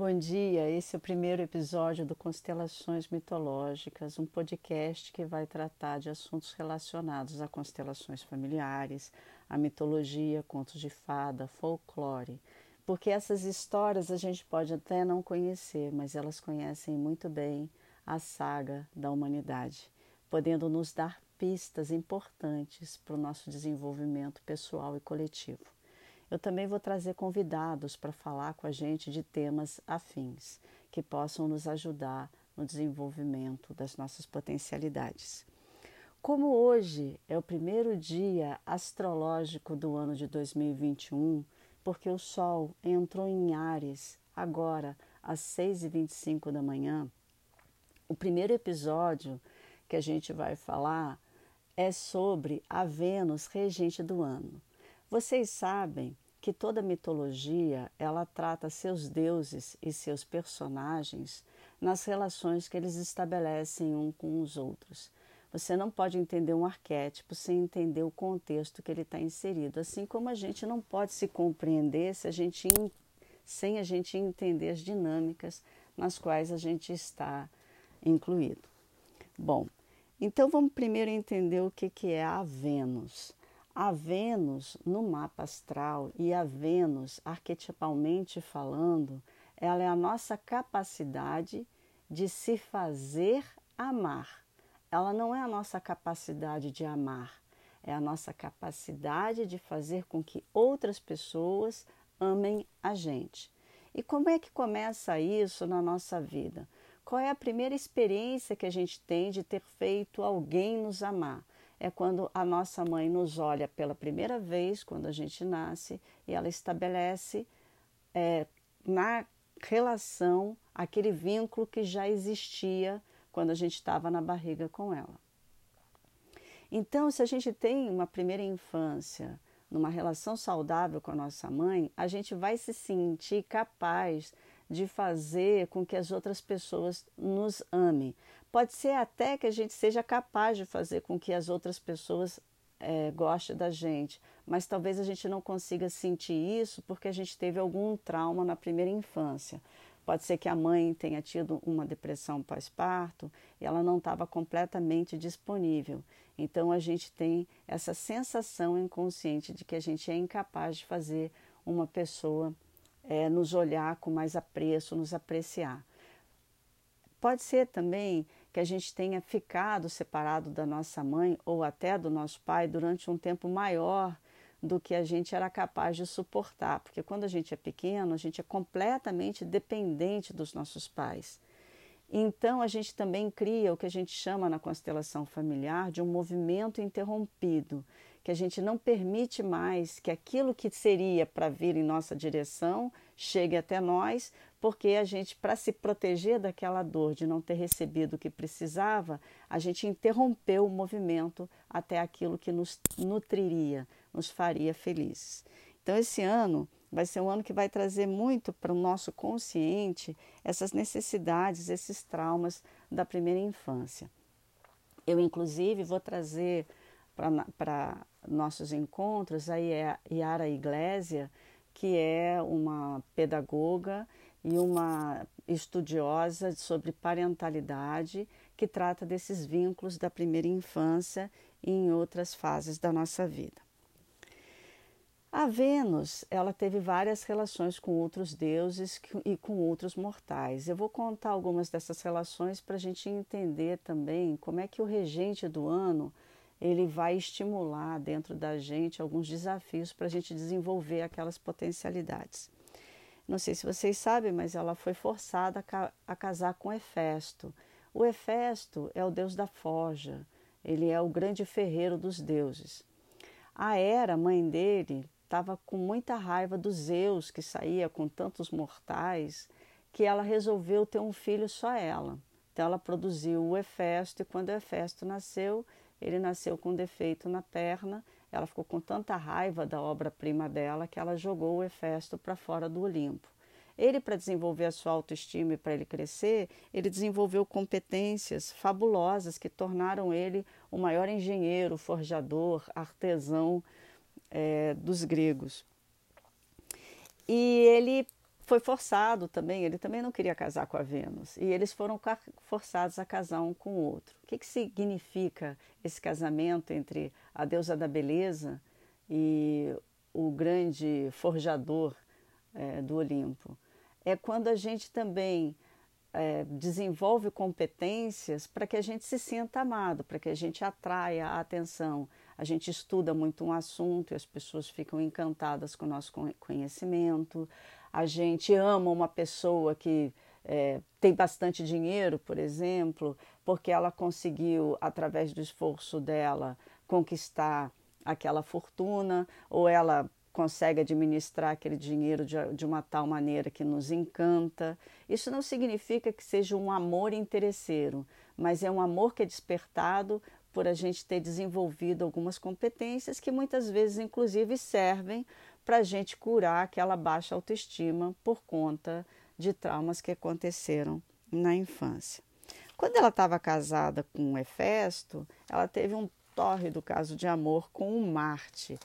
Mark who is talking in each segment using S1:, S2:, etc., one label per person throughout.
S1: Bom dia, esse é o primeiro episódio do Constelações Mitológicas, um podcast que vai tratar de assuntos relacionados a constelações familiares, a mitologia, contos de fada, folclore. Porque essas histórias a gente pode até não conhecer, mas elas conhecem muito bem a saga da humanidade, podendo nos dar pistas importantes para o nosso desenvolvimento pessoal e coletivo. Eu também vou trazer convidados para falar com a gente de temas afins que possam nos ajudar no desenvolvimento das nossas potencialidades. Como hoje é o primeiro dia astrológico do ano de 2021, porque o Sol entrou em Ares agora às 6h25 da manhã, o primeiro episódio que a gente vai falar é sobre a Vênus regente do ano. Vocês sabem que toda mitologia ela trata seus deuses e seus personagens nas relações que eles estabelecem um com os outros. Você não pode entender um arquétipo sem entender o contexto que ele está inserido, assim como a gente não pode se compreender se a gente, sem a gente entender as dinâmicas nas quais a gente está incluído. Bom, então vamos primeiro entender o que, que é a Vênus. A Vênus no mapa astral e a Vênus, arquetipalmente falando, ela é a nossa capacidade de se fazer amar. Ela não é a nossa capacidade de amar, é a nossa capacidade de fazer com que outras pessoas amem a gente. E como é que começa isso na nossa vida? Qual é a primeira experiência que a gente tem de ter feito alguém nos amar? É quando a nossa mãe nos olha pela primeira vez, quando a gente nasce, e ela estabelece é, na relação aquele vínculo que já existia quando a gente estava na barriga com ela. Então, se a gente tem uma primeira infância numa relação saudável com a nossa mãe, a gente vai se sentir capaz de fazer com que as outras pessoas nos amem. Pode ser até que a gente seja capaz de fazer com que as outras pessoas é, gostem da gente, mas talvez a gente não consiga sentir isso porque a gente teve algum trauma na primeira infância. Pode ser que a mãe tenha tido uma depressão pós-parto e ela não estava completamente disponível. Então a gente tem essa sensação inconsciente de que a gente é incapaz de fazer uma pessoa é, nos olhar com mais apreço, nos apreciar. Pode ser também que a gente tenha ficado separado da nossa mãe ou até do nosso pai durante um tempo maior do que a gente era capaz de suportar, porque quando a gente é pequeno, a gente é completamente dependente dos nossos pais. Então, a gente também cria o que a gente chama na constelação familiar de um movimento interrompido, que a gente não permite mais que aquilo que seria para vir em nossa direção chegue até nós, porque a gente, para se proteger daquela dor de não ter recebido o que precisava, a gente interrompeu o movimento até aquilo que nos nutriria, nos faria felizes. Então, esse ano vai ser um ano que vai trazer muito para o nosso consciente essas necessidades, esses traumas da primeira infância. Eu, inclusive, vou trazer para nossos encontros a Yara Iglesia, que é uma pedagoga e uma estudiosa sobre parentalidade que trata desses vínculos da primeira infância e em outras fases da nossa vida. A Vênus, ela teve várias relações com outros deuses e com outros mortais. Eu vou contar algumas dessas relações para a gente entender também como é que o regente do ano ele vai estimular dentro da gente alguns desafios para a gente desenvolver aquelas potencialidades. Não sei se vocês sabem, mas ela foi forçada a, casar com Hefesto. O Hefesto é o deus da forja, ele é o grande ferreiro dos deuses. A Hera, mãe dele, estava com muita raiva dos Zeus, que saía com tantos mortais, que ela resolveu ter um filho só ela. Então ela produziu o Hefesto e quando o Hefesto nasceu, ele nasceu com defeito na perna. Ela ficou com tanta raiva da obra-prima dela que ela jogou o Hefesto para fora do Olimpo. Ele, para desenvolver a sua autoestima e para ele crescer, ele desenvolveu competências fabulosas que tornaram ele o maior engenheiro, forjador, artesão é, dos gregos. E ele foi forçado também, ele também não queria casar com a Vênus, e eles foram forçados a casar um com o outro. O que, que significa esse casamento entre a deusa da beleza e o grande forjador é, do Olimpo? É quando a gente também é, desenvolve competências para que a gente se sinta amado, para que a gente atraia a atenção. A gente estuda muito um assunto e as pessoas ficam encantadas com o nosso conhecimento. A gente ama uma pessoa que é, tem bastante dinheiro, por exemplo, porque ela conseguiu, através do esforço dela, conquistar aquela fortuna, ou ela consegue administrar aquele dinheiro de, de, uma tal maneira que nos encanta. Isso não significa que seja um amor interesseiro, mas é um amor que é despertado por a gente ter desenvolvido algumas competências que muitas vezes, inclusive, servem para a gente curar aquela baixa autoestima por conta de traumas que aconteceram na infância. Quando ela estava casada com o Hefesto, ela teve um tórrido caso de amor com o Marte.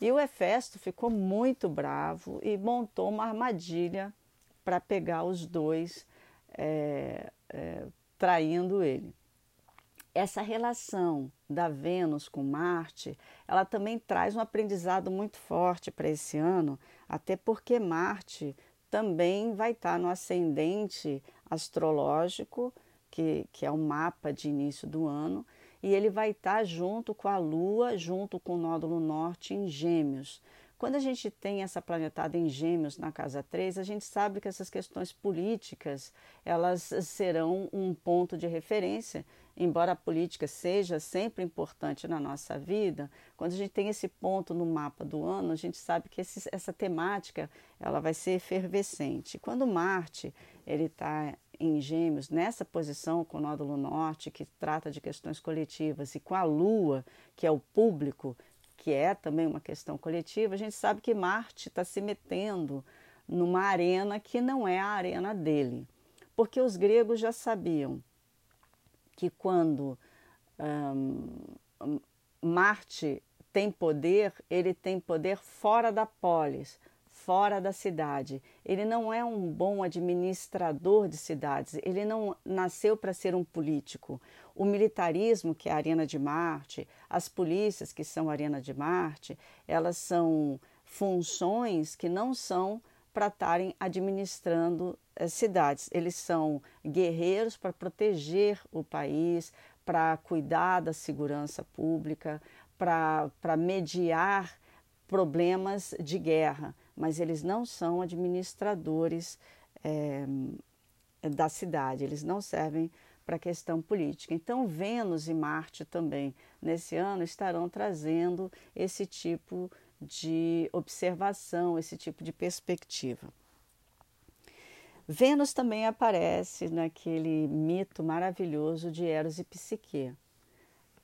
S1: E o Hefesto ficou muito bravo e montou uma armadilha para pegar os dois, é, é, traindo ele. Essa relação da Vênus com Marte, ela também traz um aprendizado muito forte para esse ano, até porque Marte também vai estar no ascendente astrológico, que, que é o mapa de início do ano, e ele vai estar junto com a Lua, junto com o nódulo norte em Gêmeos. Quando a gente tem essa planetada em Gêmeos na casa 3, a gente sabe que essas questões políticas, elas serão um ponto de referência, embora a política seja sempre importante na nossa vida, quando a gente tem esse ponto no mapa do ano, a gente sabe que esse, essa temática, ela vai ser efervescente. Quando Marte, ele está em Gêmeos, nessa posição com o nódulo norte, que trata de questões coletivas, e com a Lua, que é o público, que é também uma questão coletiva, a gente sabe que Marte está se metendo numa arena que não é a arena dele. Porque os gregos já sabiam que quando um, Marte tem poder, ele tem poder fora da polis, fora da cidade. Ele não é um bom administrador de cidades, ele não nasceu para ser um político. O militarismo, que é a Arena de Marte, as polícias, que são a Arena de Marte, elas são funções que não são para estarem administrando eh, cidades. Eles são guerreiros para proteger o país, para cuidar da segurança pública, para mediar problemas de guerra mas eles não são administradores é, da cidade, eles não servem para a questão política. Então, Vênus e Marte também, nesse ano, estarão trazendo esse tipo de observação, esse tipo de perspectiva. Vênus também aparece naquele mito maravilhoso de Eros e Psique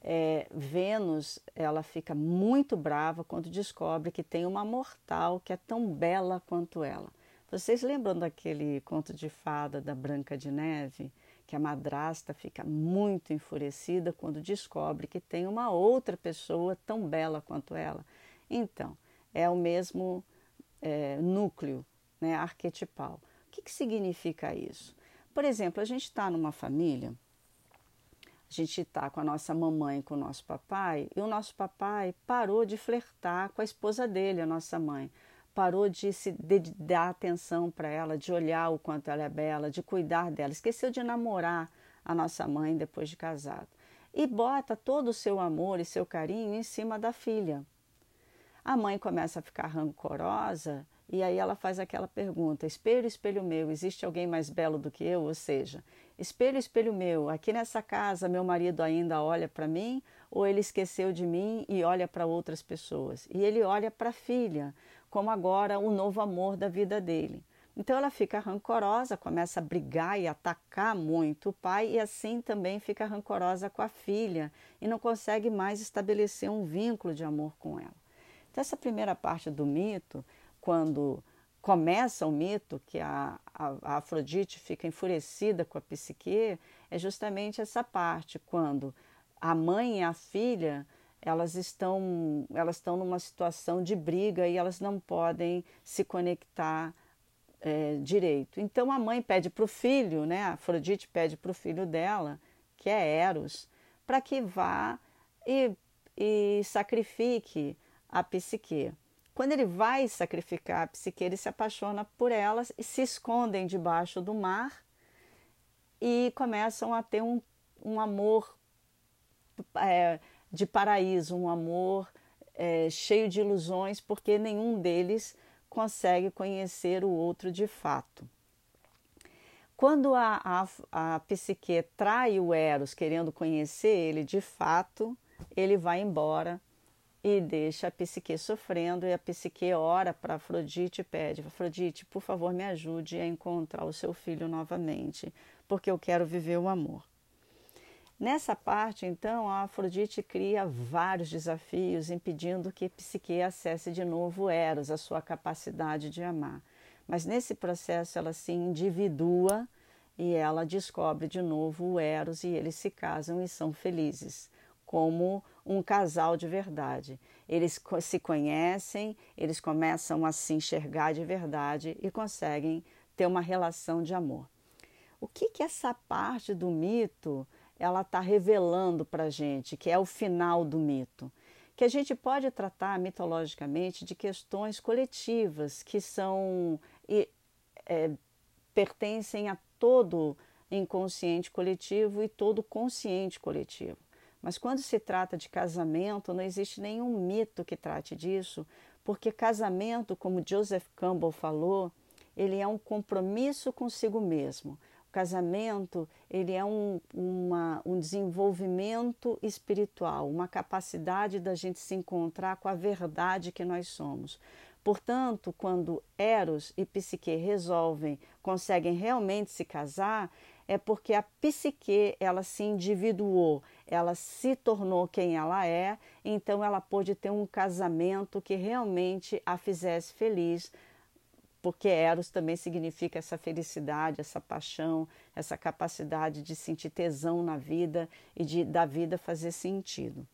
S1: é, Vênus ela fica muito brava quando descobre que tem uma mortal que é tão bela quanto ela. Vocês lembram daquele conto de fada da Branca de Neve? Que a madrasta fica muito enfurecida quando descobre que tem uma outra pessoa tão bela quanto ela. Então, é o mesmo é, núcleo né, arquetipal. O que, que significa isso? Por exemplo, a gente está numa família a gente está com a nossa mamãe, com o nosso papai, e o nosso papai parou de flertar com a esposa dele, a nossa mãe. Parou de se de dar atenção para ela, de olhar o quanto ela é bela, de cuidar dela. Esqueceu de namorar a nossa mãe depois de casado. E bota todo o seu amor e seu carinho em cima da filha. A mãe começa a ficar rancorosa e aí ela faz aquela pergunta: espelho, espelho meu, existe alguém mais belo do que eu? Ou seja, Espelho, espelho meu, aqui nessa casa meu marido ainda olha para mim ou ele esqueceu de mim e olha para outras pessoas? E ele olha para a filha, como agora o novo amor da vida dele. Então ela fica rancorosa, começa a brigar e atacar muito o pai e assim também fica rancorosa com a filha e não consegue mais estabelecer um vínculo de amor com ela. Então essa primeira parte do mito, quando começa o mito que a, a, a, Afrodite fica enfurecida com a psique é justamente essa parte quando a mãe e a filha elas estão elas estão numa situação de briga e elas não podem se conectar é, direito. Então a mãe pede para o filho, né, a Afrodite pede para o filho dela, que é Eros, para que vá e, e sacrifique a psique. Quando ele vai sacrificar a psique, ele se apaixona por elas e se escondem debaixo do mar e começam a ter um, um amor é, de paraíso, um amor é, cheio de ilusões, porque nenhum deles consegue conhecer o outro de fato. Quando a, a, a psique trai o Eros querendo conhecer ele de fato, ele vai embora e deixa a psique sofrendo e a psique ora para Afrodite e pede: Afrodite, por favor, me ajude a encontrar o seu filho novamente, porque eu quero viver o amor. Nessa parte, então, a Afrodite cria vários desafios, impedindo que Psique acesse de novo Eros, a sua capacidade de amar. Mas nesse processo ela se individua e ela descobre de novo o Eros e eles se casam e são felizes, como um casal de verdade. Eles se conhecem, eles começam a se enxergar de verdade e conseguem ter uma relação de amor. O que, que essa parte do mito ela está revelando para a gente, que é o final do mito. Que a gente pode tratar mitologicamente de questões coletivas que são e, é, pertencem a todo inconsciente coletivo e todo consciente coletivo. Mas quando se trata de casamento, não existe nenhum mito que trate disso, porque casamento, como Joseph Campbell falou, ele é um compromisso consigo mesmo casamento ele é um, uma, um desenvolvimento espiritual, uma capacidade da gente se encontrar com a verdade que nós somos. Portanto, quando Eros e Psique resolvem, conseguem realmente se casar, é porque a psique ela se individuou, ela se tornou quem ela é, então ela pôde ter um casamento que realmente a fizesse feliz, porque Eros também significa essa felicidade, essa paixão, essa capacidade de sentir tesão na vida e de da vida fazer sentido.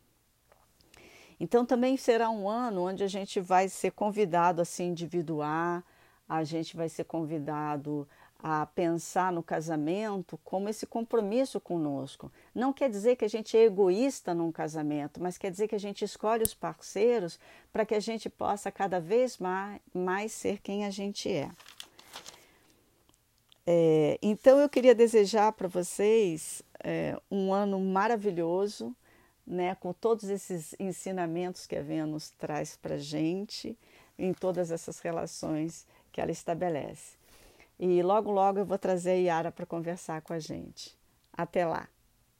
S1: Então também será um ano onde a gente vai ser convidado a se individuar, a gente vai ser convidado a pensar no casamento como esse compromisso conosco. Não quer dizer que a gente é egoísta num casamento, mas quer dizer que a gente escolhe os parceiros para que a gente possa cada vez mais, mais ser quem a gente é. é então eu queria desejar para vocês é, um ano maravilhoso, né, com todos esses ensinamentos que a Vênus traz para a gente, em todas essas relações que ela estabelece. E logo, logo eu vou trazer a Yara para conversar com a gente. Até lá!